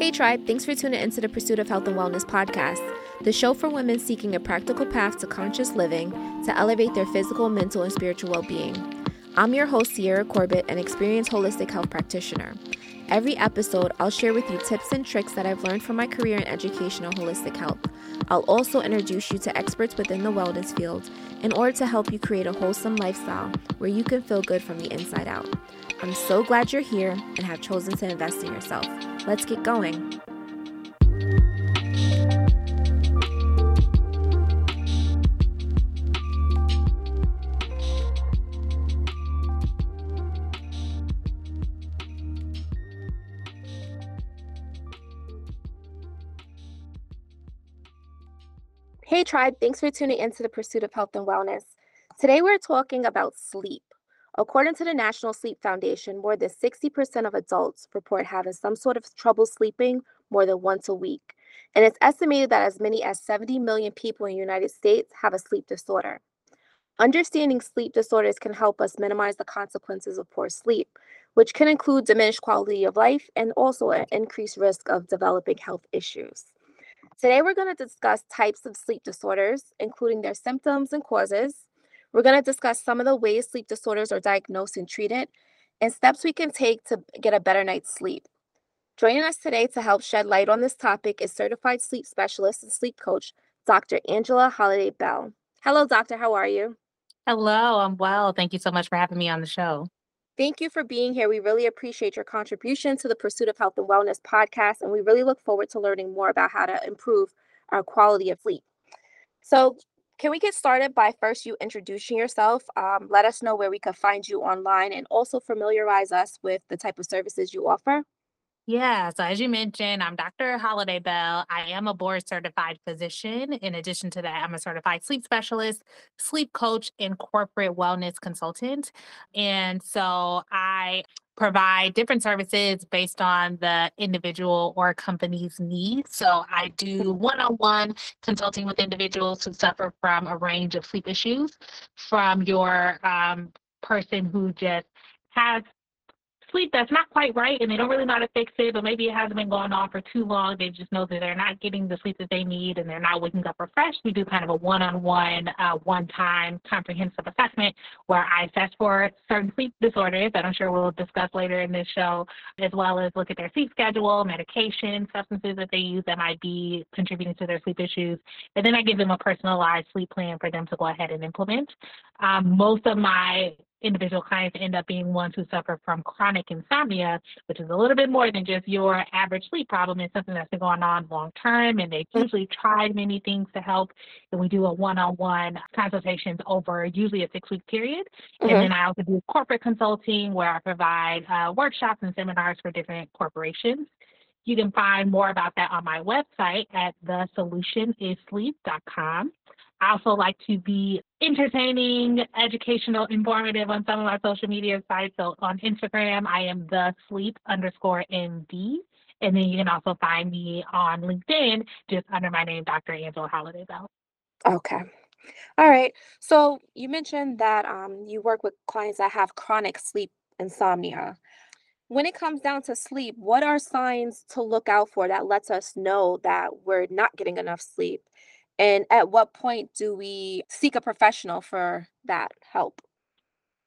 Hey, Tribe, thanks for tuning into the Pursuit of Health and Wellness podcast, the show for women seeking a practical path to conscious living to elevate their physical, mental, and spiritual well being. I'm your host, Sierra Corbett, an experienced holistic health practitioner. Every episode, I'll share with you tips and tricks that I've learned from my career in educational holistic health. I'll also introduce you to experts within the wellness field in order to help you create a wholesome lifestyle where you can feel good from the inside out. I'm so glad you're here and have chosen to invest in yourself. Let's get going. Hey, Tribe, thanks for tuning into the Pursuit of Health and Wellness. Today, we're talking about sleep. According to the National Sleep Foundation, more than 60% of adults report having some sort of trouble sleeping more than once a week. And it's estimated that as many as 70 million people in the United States have a sleep disorder. Understanding sleep disorders can help us minimize the consequences of poor sleep, which can include diminished quality of life and also an increased risk of developing health issues. Today, we're going to discuss types of sleep disorders, including their symptoms and causes. We're going to discuss some of the ways sleep disorders are diagnosed and treated, and steps we can take to get a better night's sleep. Joining us today to help shed light on this topic is certified sleep specialist and sleep coach, Dr. Angela Holliday-Bell. Hello, doctor. How are you? Hello, I'm well. Thank you so much for having me on the show. Thank you for being here. We really appreciate your contribution to the Pursuit of Health and Wellness podcast, and we really look forward to learning more about how to improve our quality of sleep. So, can we get started by first you introducing yourself? Um, let us know where we can find you online and also familiarize us with the type of services you offer. Yeah, so as you mentioned, I'm Dr. Holliday-Bell. I am a board certified physician. In addition to that, I'm a certified sleep specialist, sleep coach, and corporate wellness consultant. And so I provide different services based on the individual or company's needs. So I do one on one consulting with individuals who suffer from a range of sleep issues, from your um, person who just has sleep that's not quite right and they don't really know how to fix it, but maybe it hasn't been going on for too long. They just know that they're not getting the sleep that they need and they're not waking up refreshed. We do kind of a one on one, one time comprehensive assessment where I assess for certain sleep disorders that I'm sure we'll discuss later in this show, as well as look at their sleep schedule, medication, substances that they use that might be contributing to their sleep issues. And then I give them a personalized sleep plan for them to go ahead and implement. Um, most of my individual clients end up being ones who suffer from chronic insomnia, which is a little bit more than just your average sleep problem. It's something that's been going on long term, and they've mm-hmm. usually tried many things to help. And we do a one on one consultations over usually a six week period. Mm-hmm. And then I also do corporate consulting where I provide uh, workshops and seminars for different corporations. You can find more about that on my website at thesolutionissleep.com. I also like to be entertaining, educational, informative on some of my social media sites. So on Instagram, I am the sleep underscore MD. And then you can also find me on LinkedIn just under my name, Dr. Angela Holliday-Bell. Okay. All right. So you mentioned that um, you work with clients that have chronic sleep insomnia. When it comes down to sleep, what are signs to look out for that lets us know that we're not getting enough sleep? And at what point do we seek a professional for that help?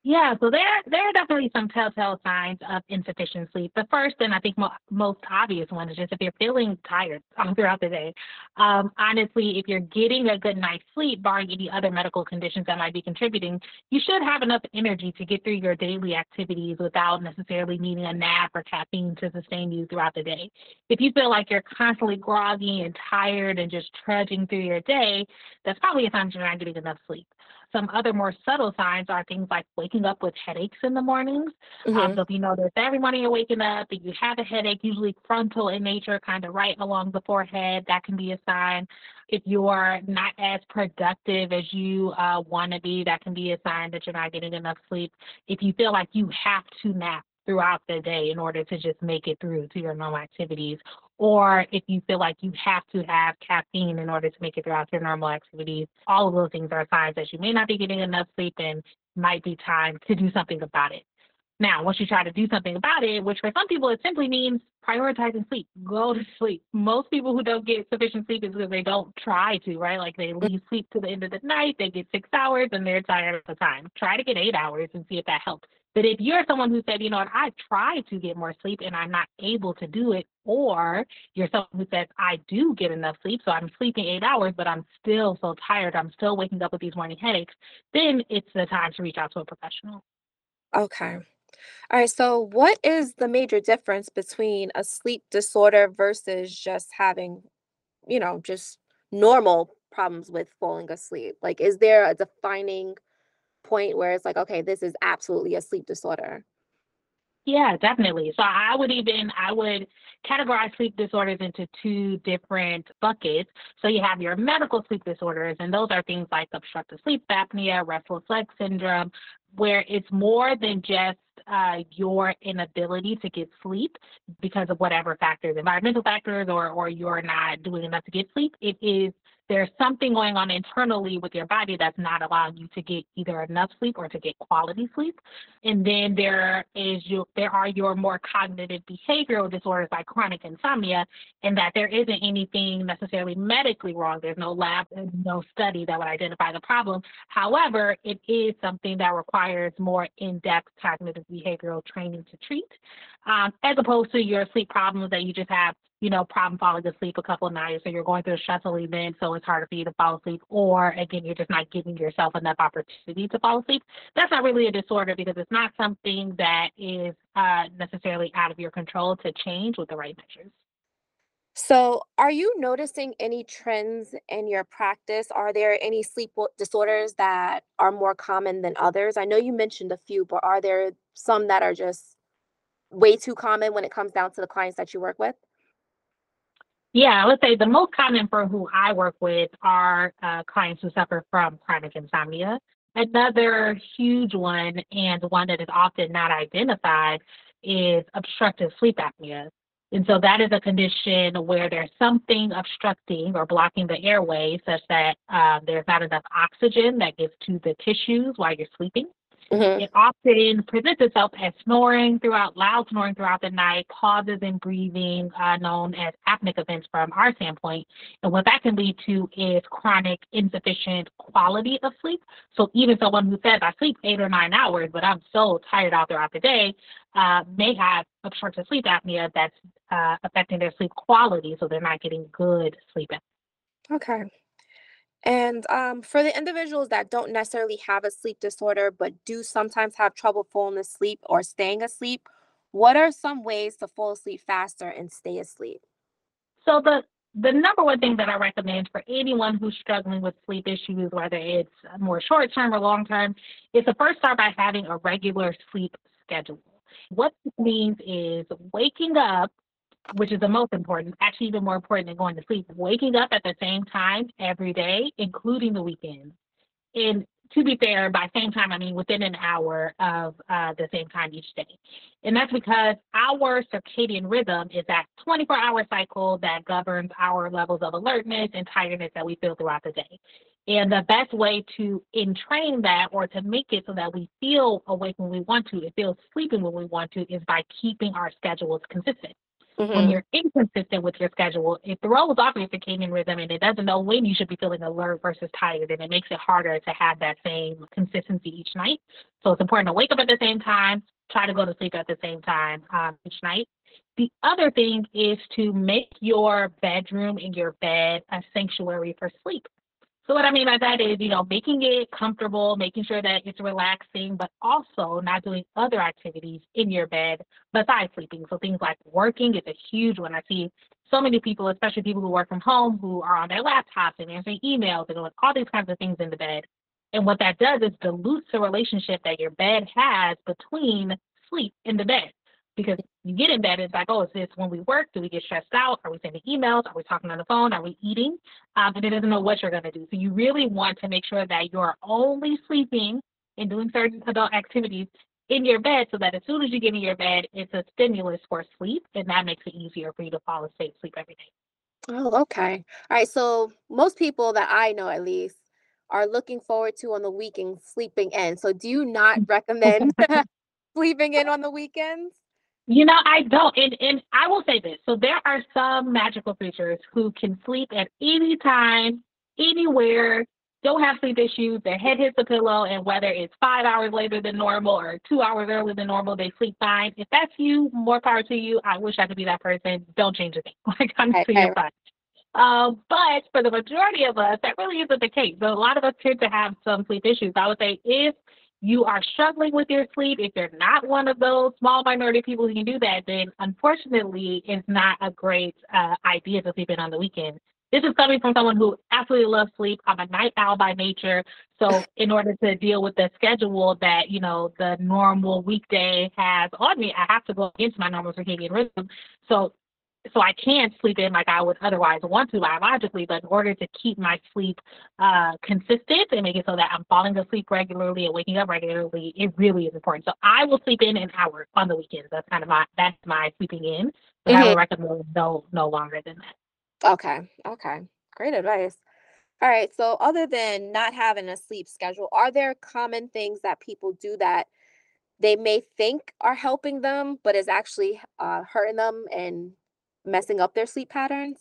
Yeah, so there there are definitely some telltale signs of insufficient sleep. The first and I think mo- most obvious one is just if you're feeling tired throughout the day. Um, honestly, if you're getting a good night's sleep, barring any other medical conditions that might be contributing, you should have enough energy to get through your daily activities without necessarily needing a nap or caffeine to sustain you throughout the day. If you feel like you're constantly groggy and tired and just trudging through your day, that's probably a sign you're not getting enough sleep. Some other more subtle signs are things like waking up with headaches in the mornings. Um, mm-hmm. Um, so if you notice every morning you're waking up and you have a headache, usually frontal in nature, kind of right along the forehead, that can be a sign. If you're not as productive as you uh, want to be, that can be a sign that you're not getting enough sleep. If you feel like you have to nap throughout the day in order to just make it through to your normal activities. Or if you feel like you have to have caffeine in order to make it throughout your normal activities, all of those things are signs that you may not be getting enough sleep and might be time to do something about it. Now, once you try to do something about it, which for some people it simply means prioritizing sleep, go to sleep. Most people who don't get sufficient sleep is because they don't try to, right? Like they leave sleep to the end of the night, they get six hours and they're tired at the time. Try to get eight hours and see if that helps. But if you're someone who said, you know what, I try to get more sleep and I'm not able to do it, or you're someone who says, I do get enough sleep, so I'm sleeping eight hours, but I'm still so tired, I'm still waking up with these morning headaches, then it's the time to reach out to a professional. Okay. All right. So, what is the major difference between a sleep disorder versus just having, you know, just normal problems with falling asleep? Like, is there a defining point where it's like, okay, this is absolutely a sleep disorder? Yeah, definitely. So I would even I would categorize sleep disorders into two different buckets. So you have your medical sleep disorders, and those are things like obstructive sleep apnea, restless leg syndrome, where it's more than just uh, your inability to get sleep because of whatever factors, environmental factors, or or you're not doing enough to get sleep. It is there's something going on internally with your body that's not allowing you to get either enough sleep or to get quality sleep. And then there is your there are your more cognitive behavioral disorders like chronic insomnia, and that there isn't anything necessarily medically wrong. There's no lab, no study that would identify the problem. However, it is something that requires more in-depth cognitive behavioral training to treat, um, as opposed to your sleep problems that you just have you know, problem falling asleep a couple of nights, or you're going through a stressful event, so it's harder for you to fall asleep, or again, you're just not giving yourself enough opportunity to fall asleep. That's not really a disorder because it's not something that is uh, necessarily out of your control to change with the right measures. So, are you noticing any trends in your practice? Are there any sleep disorders that are more common than others? I know you mentioned a few, but are there some that are just way too common when it comes down to the clients that you work with? Yeah, let's say the most common for who I work with are uh, clients who suffer from chronic insomnia. Another huge one, and one that is often not identified, is obstructive sleep apnea. And so that is a condition where there's something obstructing or blocking the airway such that uh, there's not enough oxygen that gets to the tissues while you're sleeping. Hmm It often presents itself as snoring throughout, loud snoring throughout the night, pauses in breathing, uh, known as apneic events from our standpoint. And what that can lead to is chronic insufficient quality of sleep. So even someone who says, I sleep eight or nine hours, but I'm so tired out throughout the day, uh, may have obstructive sleep apnea that's uh, affecting their sleep quality, so they're not getting good sleep. Okay. And um, for the individuals that don't necessarily have a sleep disorder, but do sometimes have trouble falling asleep or staying asleep, what are some ways to fall asleep faster and stay asleep? So the the number one thing that I recommend for anyone who's struggling with sleep issues, whether it's more short term or long term, is to first start by having a regular sleep schedule. What this means is waking up, which is the most important, actually even more important than going to sleep, waking up at the same time every day, including the weekends. And to be fair, by same time, I mean within an hour of uh, the same time each day. And that's because our circadian rhythm is that 24 hour cycle that governs our levels of alertness and tiredness that we feel throughout the day. And the best way to entrain that or to make it so that we feel awake when we want to, and feel sleeping when we want to, is by keeping our schedules consistent when hmm you're inconsistent with your schedule, it throws off your circadian rhythm and it doesn't know when you should be feeling alert versus tired. And it makes it harder to have that same consistency each night. So it's important to wake up at the same time, try to go to sleep at the same time um, each night. The other thing is to make your bedroom and your bed a sanctuary for sleep. So what I mean by that is, you know, making it comfortable, making sure that it's relaxing, but also not doing other activities in your bed besides sleeping. So things like working is a huge one. I see so many people, especially people who work from home, who are on their laptops and answering emails and doing all these kinds of things in the bed. And what that does is dilutes the relationship that your bed has between sleep and the bed. Because you get in bed, it's like, oh, is this when we work? Do we get stressed out? Are we sending emails? Are we talking on the phone? Are we eating? Um, and it doesn't know what you're going to do. So you really want to make sure that you're only sleeping and doing certain adult activities in your bed so that as soon as you get in your bed, it's a stimulus for sleep. And that makes it easier for you to fall asleep, sleep every day. Oh, okay. All right. So most people that I know at least are looking forward to on the weekend sleeping in. So do you not recommend sleeping in on the weekends? You know, I don't. And, and I will say this. So there are some magical creatures who can sleep at any time, anywhere, don't have sleep issues. Their head hits the pillow, and whether it's five hours later than normal or two hours earlier than normal, they sleep fine. If that's you, more power to you. I wish I could be that person. Don't change a thing. Like, I'm to right, fine. Um, but for the majority of us, that really isn't the case. So a lot of us tend to have some sleep issues. I would say if you are struggling with your sleep, if you're not one of those small minority people who can do that, then unfortunately it's not a great uh, idea to sleep in on the weekend. This is coming from someone who absolutely loves sleep. I'm a night owl by nature. So in order to deal with the schedule that, you know, the normal weekday has on me, I have to go against my normal circadian rhythm. So so I can't sleep in like I would otherwise want to biologically, but in order to keep my sleep uh, consistent and make it so that I'm falling asleep regularly and waking up regularly, it really is important. So I will sleep in an hour on the weekends. That's kind of my that's my sleeping in. But I would recommend no no longer than that. Okay. Okay. Great advice. All right. So, other than not having a sleep schedule, are there common things that people do that they may think are helping them, but is actually uh, hurting them and messing up their sleep patterns?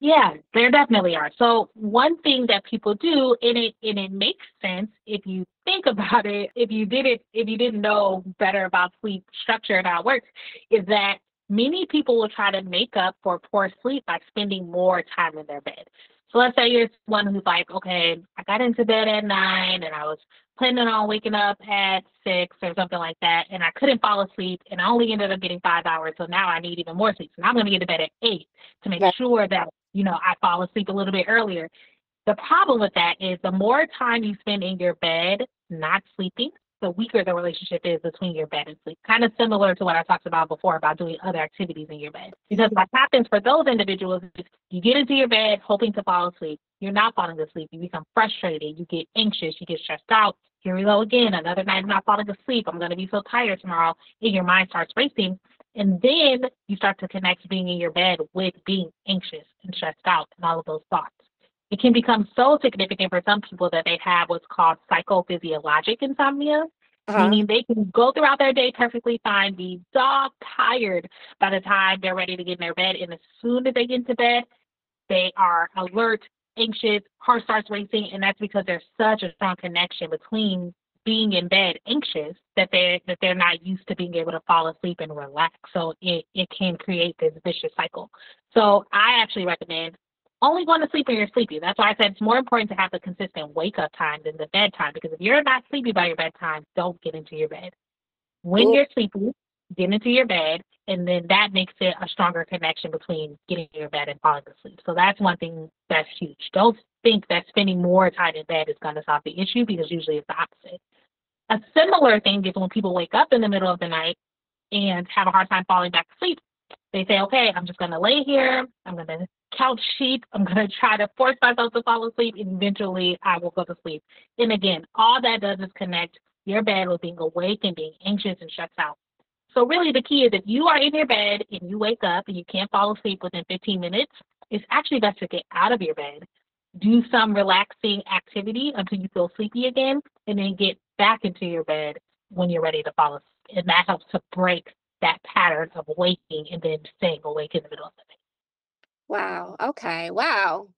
Yeah, there definitely are. So one thing that people do, and it and it makes sense if you think about it, if you did it, if you didn't know better about sleep structure and how it works, is that many people will try to make up for poor sleep by spending more time in their bed. So let's say you're someone who's like, okay, I got into bed at nine and I was planning on waking up at six or something like that, and I couldn't fall asleep, and I only ended up getting five hours. So now I need even more sleep. So now I'm going to get to bed at eight to make Right. sure that you know I fall asleep a little bit earlier. The problem with that is the more time you spend in your bed not sleeping, the weaker the relationship is between your bed and sleep. Kind of similar to what I talked about before about doing other activities in your bed. Because what happens for those individuals is you get into your bed hoping to fall asleep. You're not falling asleep. You become frustrated. You get anxious. You get stressed out. Here we go again. Another night not falling asleep. I'm going to be so tired tomorrow. And your mind starts racing. And then you start to connect being in your bed with being anxious and stressed out and all of those thoughts it can become so significant for some people that they have what's called psychophysiologic insomnia, Uh-huh. meaning they can go throughout their day perfectly fine, be dog tired by the time they're ready to get in their bed. And as soon as they get into bed, they are alert, anxious, heart starts racing, and that's because there's such a strong connection between being in bed anxious that they're that they're not used to being able to fall asleep and relax. So it, it can create this vicious cycle. So I actually recommend only going to sleep when you're sleepy. That's why I said it's more important to have the consistent wake up time than the bedtime because if you're not sleepy by your bedtime, don't get into your bed. When Cool. you're sleepy, get into your bed, and then that makes it a stronger connection between getting in your bed and falling asleep. So that's one thing that's huge. Don't think that spending more time in bed is going to solve the issue because usually it's the opposite. A similar thing is when people wake up in the middle of the night and have a hard time falling back to sleep. They say, okay, I'm just going to lay here. I'm going to couch sheet. I'm going to try to force myself to fall asleep. And eventually I will go to sleep. And again, all that does is connect your bed with being awake and being anxious and stressed out. So really the key is if you are in your bed and you wake up and you can't fall asleep within 15 minutes, it's actually best to get out of your bed, do some relaxing activity until you feel sleepy again, and then get back into your bed when you're ready to fall asleep. And that helps to break that pattern of waking and then staying awake in the middle of the night. Wow. Okay. Wow.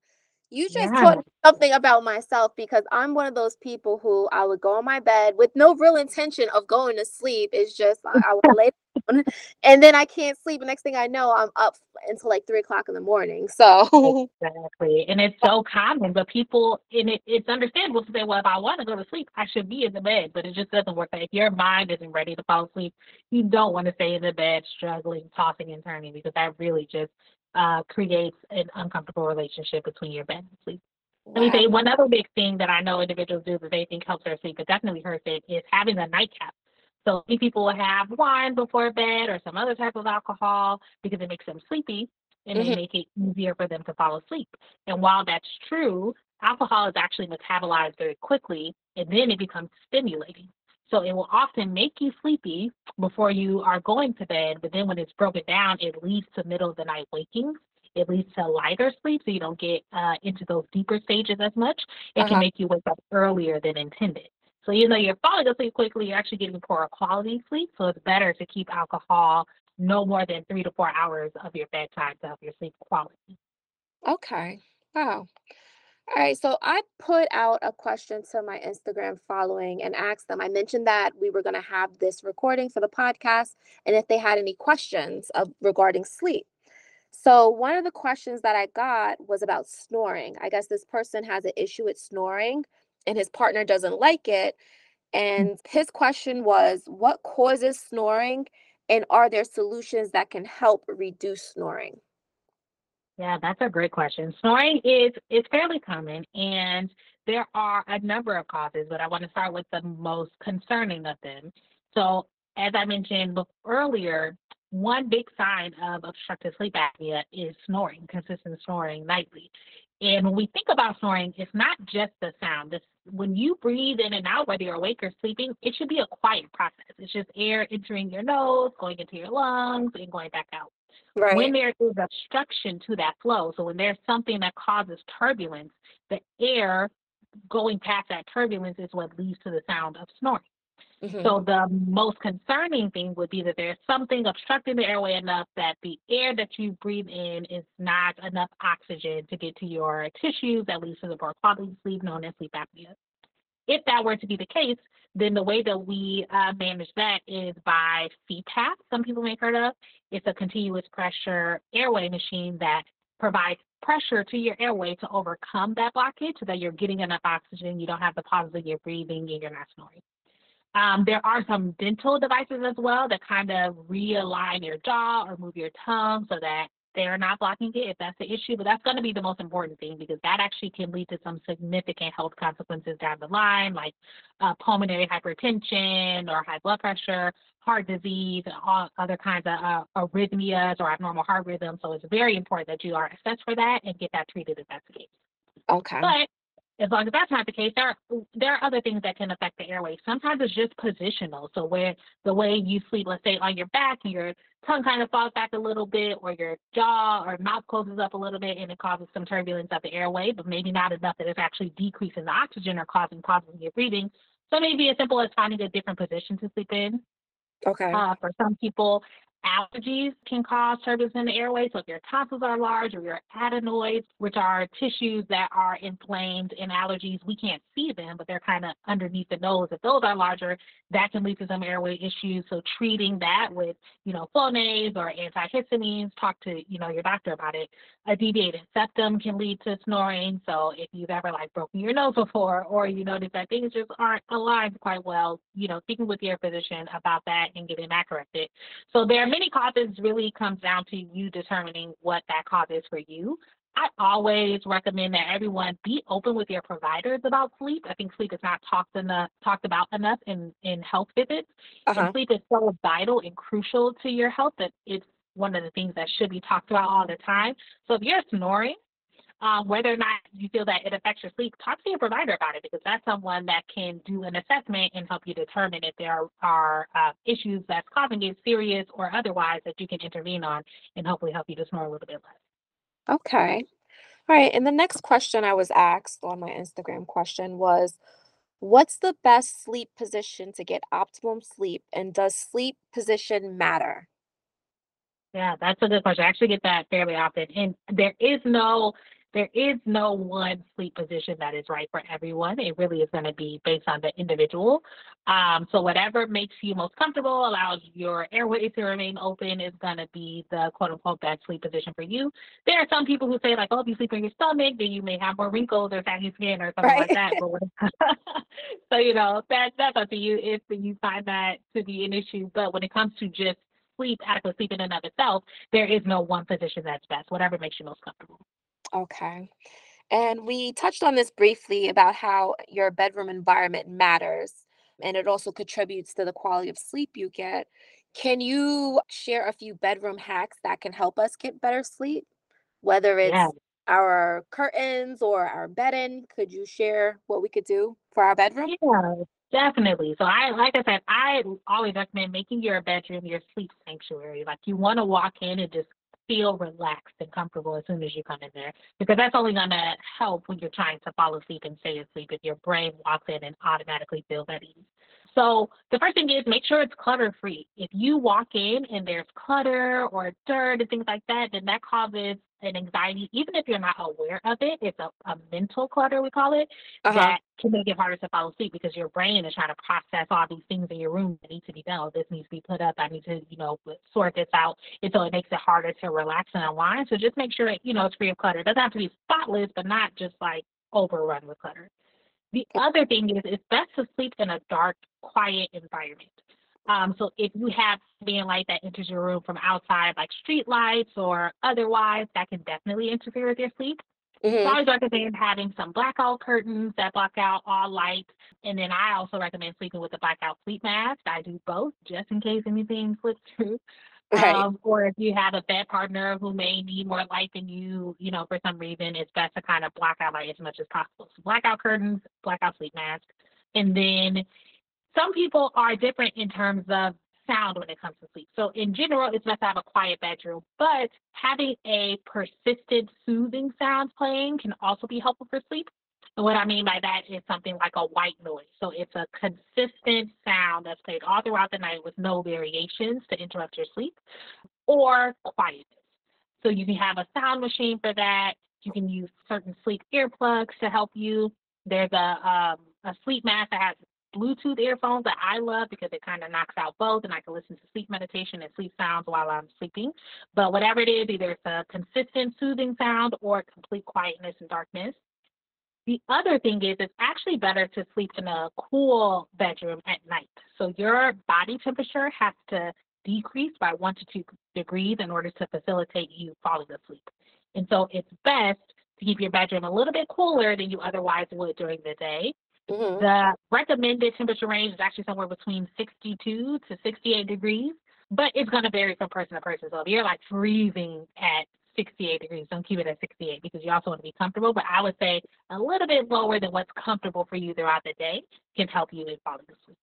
You just Yeah. taught me something about myself because I'm one of those people who I would go on my bed with no real intention of going to sleep. It's just I, I would lay down and then I can't sleep. The next thing I know, I'm up until like three o'clock in the morning. So Exactly. And it's so common, but people, and it, it's understandable to say, well, if I want to go to sleep, I should be in the bed, but it just doesn't work. That if your mind isn't ready to fall asleep, you don't want to stay in the bed struggling, tossing and turning, because that really just uh, creates an uncomfortable relationship between your bed and sleep. Let me say one other big thing that I know individuals do that they think helps their sleep, but definitely hurts it, is having a nightcap. So many people will have wine before bed or some other type of alcohol because it makes them sleepy and Mhm. they make it easier for them to fall asleep. And while that's true, alcohol is actually metabolized very quickly and then it becomes stimulating. So it will often make you sleepy before you are going to bed, but then when it's broken down, it leads to middle of the night wakings. It leads to lighter sleep, so you don't get uh, into those deeper stages as much. It Uh-huh. can make you wake up earlier than intended. So even though you're falling asleep quickly, you're actually getting poor quality sleep. So it's better to keep alcohol no more than three to four hours of your bedtime to help your sleep quality. Okay. Wow. All right, so I put out a question to my Instagram following and asked them. I mentioned that we were going to have this recording for the podcast and if they had any questions of, regarding sleep. So, one of the questions that I got was about snoring. I guess this person has an issue with snoring and his partner doesn't like it. Mm. And his question was, What causes snoring? And are there solutions that can help reduce snoring? Yeah, that's a great question. Snoring is is fairly common, and there are a number of causes, but I want to start with the most concerning of them. So, as I mentioned earlier, one big sign of obstructive sleep apnea is snoring, consistent snoring nightly. And when we think about snoring, it's not just the sound. This, when you breathe in and out, whether you're awake or sleeping, it should be a quiet process. It's just air entering your nose, going into your lungs, and going back out. Right. When there is obstruction to that flow, so when there's something that causes turbulence, the air going past that turbulence is what leads to the sound of snoring. Mhm. So the most concerning thing would be that there's something obstructing the airway enough that the air that you breathe in is not enough oxygen to get to your tissues that leads to the poor quality of sleep known as sleep apnea. If that were to be the case, then the way that we uh, manage that is by CPAP, some people may have heard of. It's a continuous pressure airway machine that provides pressure to your airway to overcome that blockage so that you're getting enough oxygen, you don't have the pauses in your breathing, and you're not snoring. Um, there are some dental devices as well that kind of realign your jaw or move your tongue so that they're not blocking it if that's the issue. But that's going to be the most important thing because that actually can lead to some significant health consequences down the line, like uh, pulmonary hypertension or high blood pressure, heart disease, and all other kinds of uh, arrhythmias or abnormal heart rhythms. So it's very important that you are assessed for that and get that treated if that's the case. Okay. But as long as that's not the case, there are, there are other things that can affect the airway. Sometimes it's just positional. So where the way you sleep, let's say on your back, and your tongue kind of falls back a little bit, or your jaw or mouth closes up a little bit, and it causes some turbulence of the airway, but maybe not enough that it's actually decreasing the oxygen or causing problems in your breathing. So maybe as simple as finding a different position to sleep in. Okay. Uh, for some people, allergies can cause turbulence in the airway. So if your tonsils are large or your adenoids, which are tissues that are inflamed in allergies, we can't see them, but they're kind of underneath the nose. If those are larger, that can lead to some airway issues. So treating that with, you know, Flonase or antihistamines, talk to, you know, your doctor about it. A deviated septum can lead to snoring. So if you've ever like broken your nose before or you notice that things just aren't aligned quite well, you know, speaking with your physician about that and getting that corrected. So there are many causes really comes down to you determining what that cause is for you. I always recommend that everyone be open with your providers about sleep. I think sleep is not talked enough talked about enough in, in health visits. Uh-huh. And sleep is so vital and crucial to your health that it's one of the things that should be talked about all the time. So if you're snoring, um, whether or not you feel that it affects your sleep, talk to your provider about it because that's someone that can do an assessment and help you determine if there are, are uh, issues that's causing it, serious or otherwise, that you can intervene on and hopefully help you to snore a little bit less. Okay. All right. And the next question I was asked on my Instagram question was What's the best sleep position to get optimum sleep? And does sleep position matter? Yeah, that's a good question. I actually get that fairly often. And there is no there is no one sleep position that is right for everyone. It really is going to be based on the individual. Um, so whatever makes you most comfortable, allows your airway to remain open, is going to be the quote unquote best sleep position for you. There are some people who say like, oh, if you sleep on your stomach, then you may have more wrinkles or saggy skin or something like that. But so you know that that's up to you if you find that to be an issue. But when it comes to just sleep, adequate sleep in and of itself, there is no one position that's best. Whatever makes you most comfortable. Okay. And we touched on this briefly about how your bedroom environment matters and it also contributes to the quality of sleep you get. Can you share a few bedroom hacks that can help us get better sleep? Whether Yeah. it's our curtains or our bedding, could you share what we could do for our bedroom? Yeah, definitely. So I, like I said, I always recommend making your bedroom your sleep sanctuary. Like you want to walk in and just feel relaxed and comfortable as soon as you come in there because that's only going to help when you're trying to fall asleep and stay asleep if your brain walks in and automatically feels at ease. So the first thing is make sure it's clutter free. If you walk in and there's clutter or dirt and things like that, then that causes an anxiety, even if you're not aware of it. It's a, a mental clutter, we call it, Uh-huh. that can make it harder to fall asleep because your brain is trying to process all these things in your room that need to be done. Oh, This needs to be put up. I need to, you know, sort this out. And so it makes it harder to relax and unwind. So just make sure, it, you know, it's free of clutter. It doesn't have to be spotless, but not just like overrun with clutter. The other thing is it's best to sleep in a dark, quiet environment. Um, so if you have ambient light that enters your room from outside, like street lights or otherwise, that can definitely interfere with your sleep. So Mhm. I always recommend having some blackout curtains that block out all light. And then I also recommend sleeping with a blackout sleep mask. I do both just in case anything slips through. Right. Um, or if you have a bed partner who may need more light than you, you know, for some reason, it's best to kind of block out light as much as possible. So blackout curtains, blackout sleep mask. And then some people are different in terms of sound when it comes to sleep. So in general, it's best to have a quiet bedroom, but having a persistent soothing sound playing can also be helpful for sleep. And what I mean by that is something like a white noise. So it's a consistent sound that's played all throughout the night with no variations to interrupt your sleep or quietness. So you can have a sound machine for that. You can use certain sleep earplugs to help you. There's a um, a sleep mask that has Bluetooth earphones that I love because it kind of knocks out both, and I can listen to sleep meditation and sleep sounds while I'm sleeping. But whatever it is, either it's a consistent soothing sound or complete quietness and darkness. The other thing is, it's actually better to sleep in a cool bedroom at night. So your body temperature has to decrease by one to two degrees in order to facilitate you falling asleep. And so it's best to keep your bedroom a little bit cooler than you otherwise would during the day. Mhm. The recommended temperature range is actually somewhere between 62 to 68 degrees, but it's going to vary from person to person. So if you're like freezing at 68 degrees, don't keep it at 68 because you also want to be comfortable. But I would say a little bit lower than what's comfortable for you throughout the day can help you in falling asleep.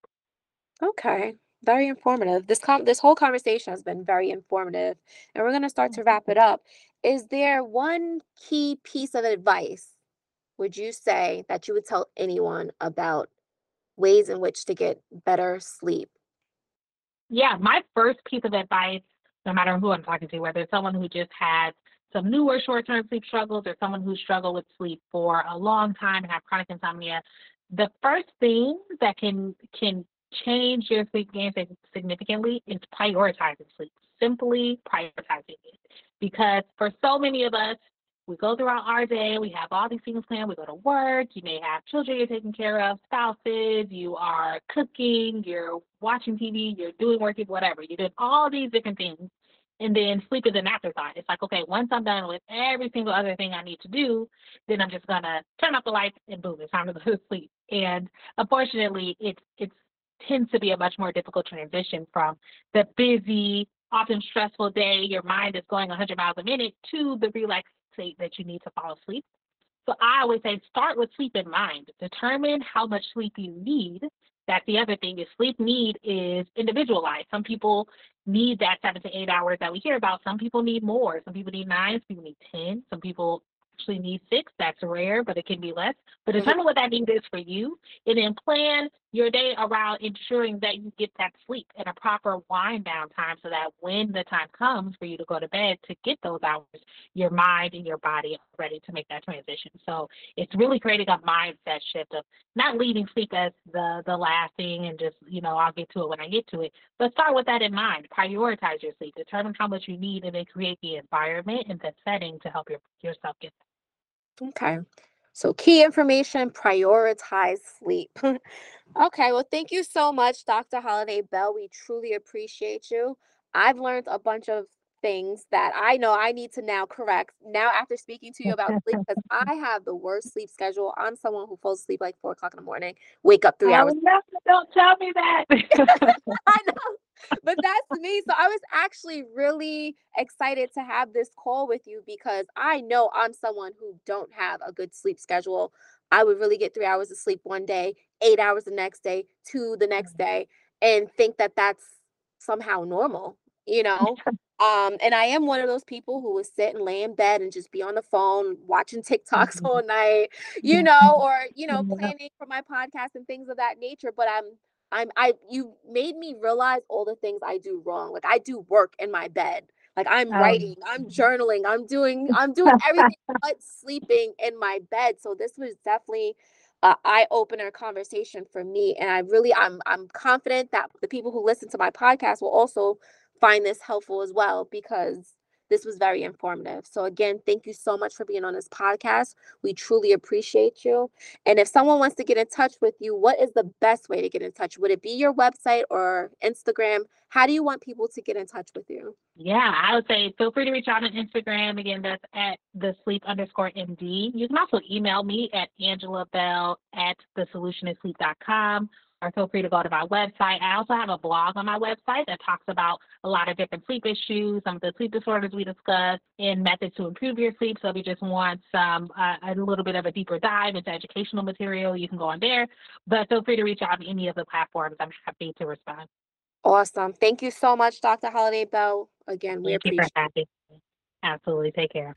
Okay. Very informative. This com this whole conversation has been very informative, and we're going to start to wrap it up. Is there one key piece of advice would you say that you would tell anyone about ways in which to get better sleep? Yeah, my first piece of advice, no matter who I'm talking to, whether it's someone who just has some newer short-term sleep struggles or someone who struggled with sleep for a long time and have chronic insomnia, the first thing that can can change your sleep game significantly is prioritizing sleep. Simply prioritizing it, because for so many of us, we go throughout our day, we have all these things planned. We go to work, you may have children you're taking care of, spouses, you are cooking, you're watching TV, you're doing work, whatever. You're doing all these different things. And then sleep is an afterthought. It's like, okay, once I'm done with every single other thing I need to do, then I'm just gonna turn off the lights and boom, it's time to go to sleep. And unfortunately, it's it's tends to be a much more difficult transition from the busy, often stressful day, your mind is going 100 miles a minute, to the relaxed that you need to fall asleep. So I always say start with sleep in mind. Determine how much sleep you need. That's the other thing is sleep need is individualized. Some people need that seven to eight hours that we hear about. Some people need more. Some people need nine. Some people need 10. Some people actually need six. That's rare, but it can be less. But mm-hmm. determine what that need is for you and then plan your day around ensuring that you get that sleep and a proper wind down time so that when the time comes for you to go to bed to get those hours, your mind and your body are ready to make that transition. So it's really creating a mindset shift of not leaving sleep as the the last thing and just, you know, I'll get to it when I get to it. But start with that in mind. Prioritize your sleep. Determine how much you need and then create the environment and the setting to help your, yourself get Okay. So key information, prioritize sleep. Okay, well, thank you so much, Dr. Holliday-Bell. We truly appreciate you. I've learned a bunch of things that I know I need to now correct now after speaking to you about sleep because I have the worst sleep schedule. I'm someone who falls asleep like four o'clock in the morning, wake up three oh, hours. Oh, don't tell me that. I know, but that's me. So I was actually really excited to have this call with you because I know I'm someone who don't have a good sleep schedule. I would really get three hours of sleep one day, eight hours the next day, two the next mm-hmm. day, and think that that's somehow normal. You know, Um, and I am one of those people who will sit and lay in bed and just be on the phone watching TikToks Mhm. all night, you know, or you know, planning for my podcast and things of that nature. But I'm I'm I you made me realize all the things I do wrong. Like I do work in my bed. Like I'm Um, writing, I'm journaling, I'm doing I'm doing everything but sleeping in my bed. So this was definitely a eye opener conversation for me. And I really I'm I'm confident that the people who listen to my podcast will also find this helpful as well because this was very informative. So again, thank you so much for being on this podcast. We truly appreciate you. And if someone wants to get in touch with you, what is the best way to get in touch? Would it be your website or Instagram? How do you want people to get in touch with you? Yeah, I would say feel free to reach out on Instagram. Again, that's at the sleep underscore MD. You can also email me at Angela Bell at the com, or feel free to go to my website. I also have a blog on my website that talks about a lot of different sleep issues, some of the sleep disorders we discussed, and methods to improve your sleep. So if you just want some uh, a little bit of a deeper dive into educational material, you can go on there. But feel free to reach out on any of the platforms. I'm happy to respond. Awesome. Thank you so much, Dr. Holliday-Bell. Again, we Thank you appreciate for having me. Absolutely. Take care.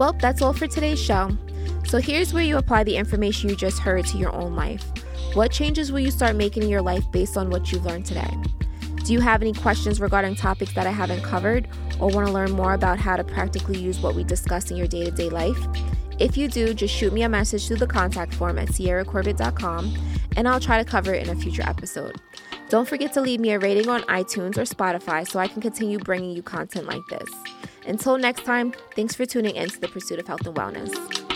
Well, that's all for today's show. So here's where you apply the information you just heard to your own life. What changes will you start making in your life based on what you've learned today? Do you have any questions regarding topics that I haven't covered or want to learn more about how to practically use what we discuss in your day to day life? If you do, just shoot me a message through the contact form at sierracorbett.com and I'll try to cover it in a future episode. Don't forget to leave me a rating on iTunes or Spotify so I can continue bringing you content like this. Until next time, thanks for tuning in to the pursuit of health and wellness.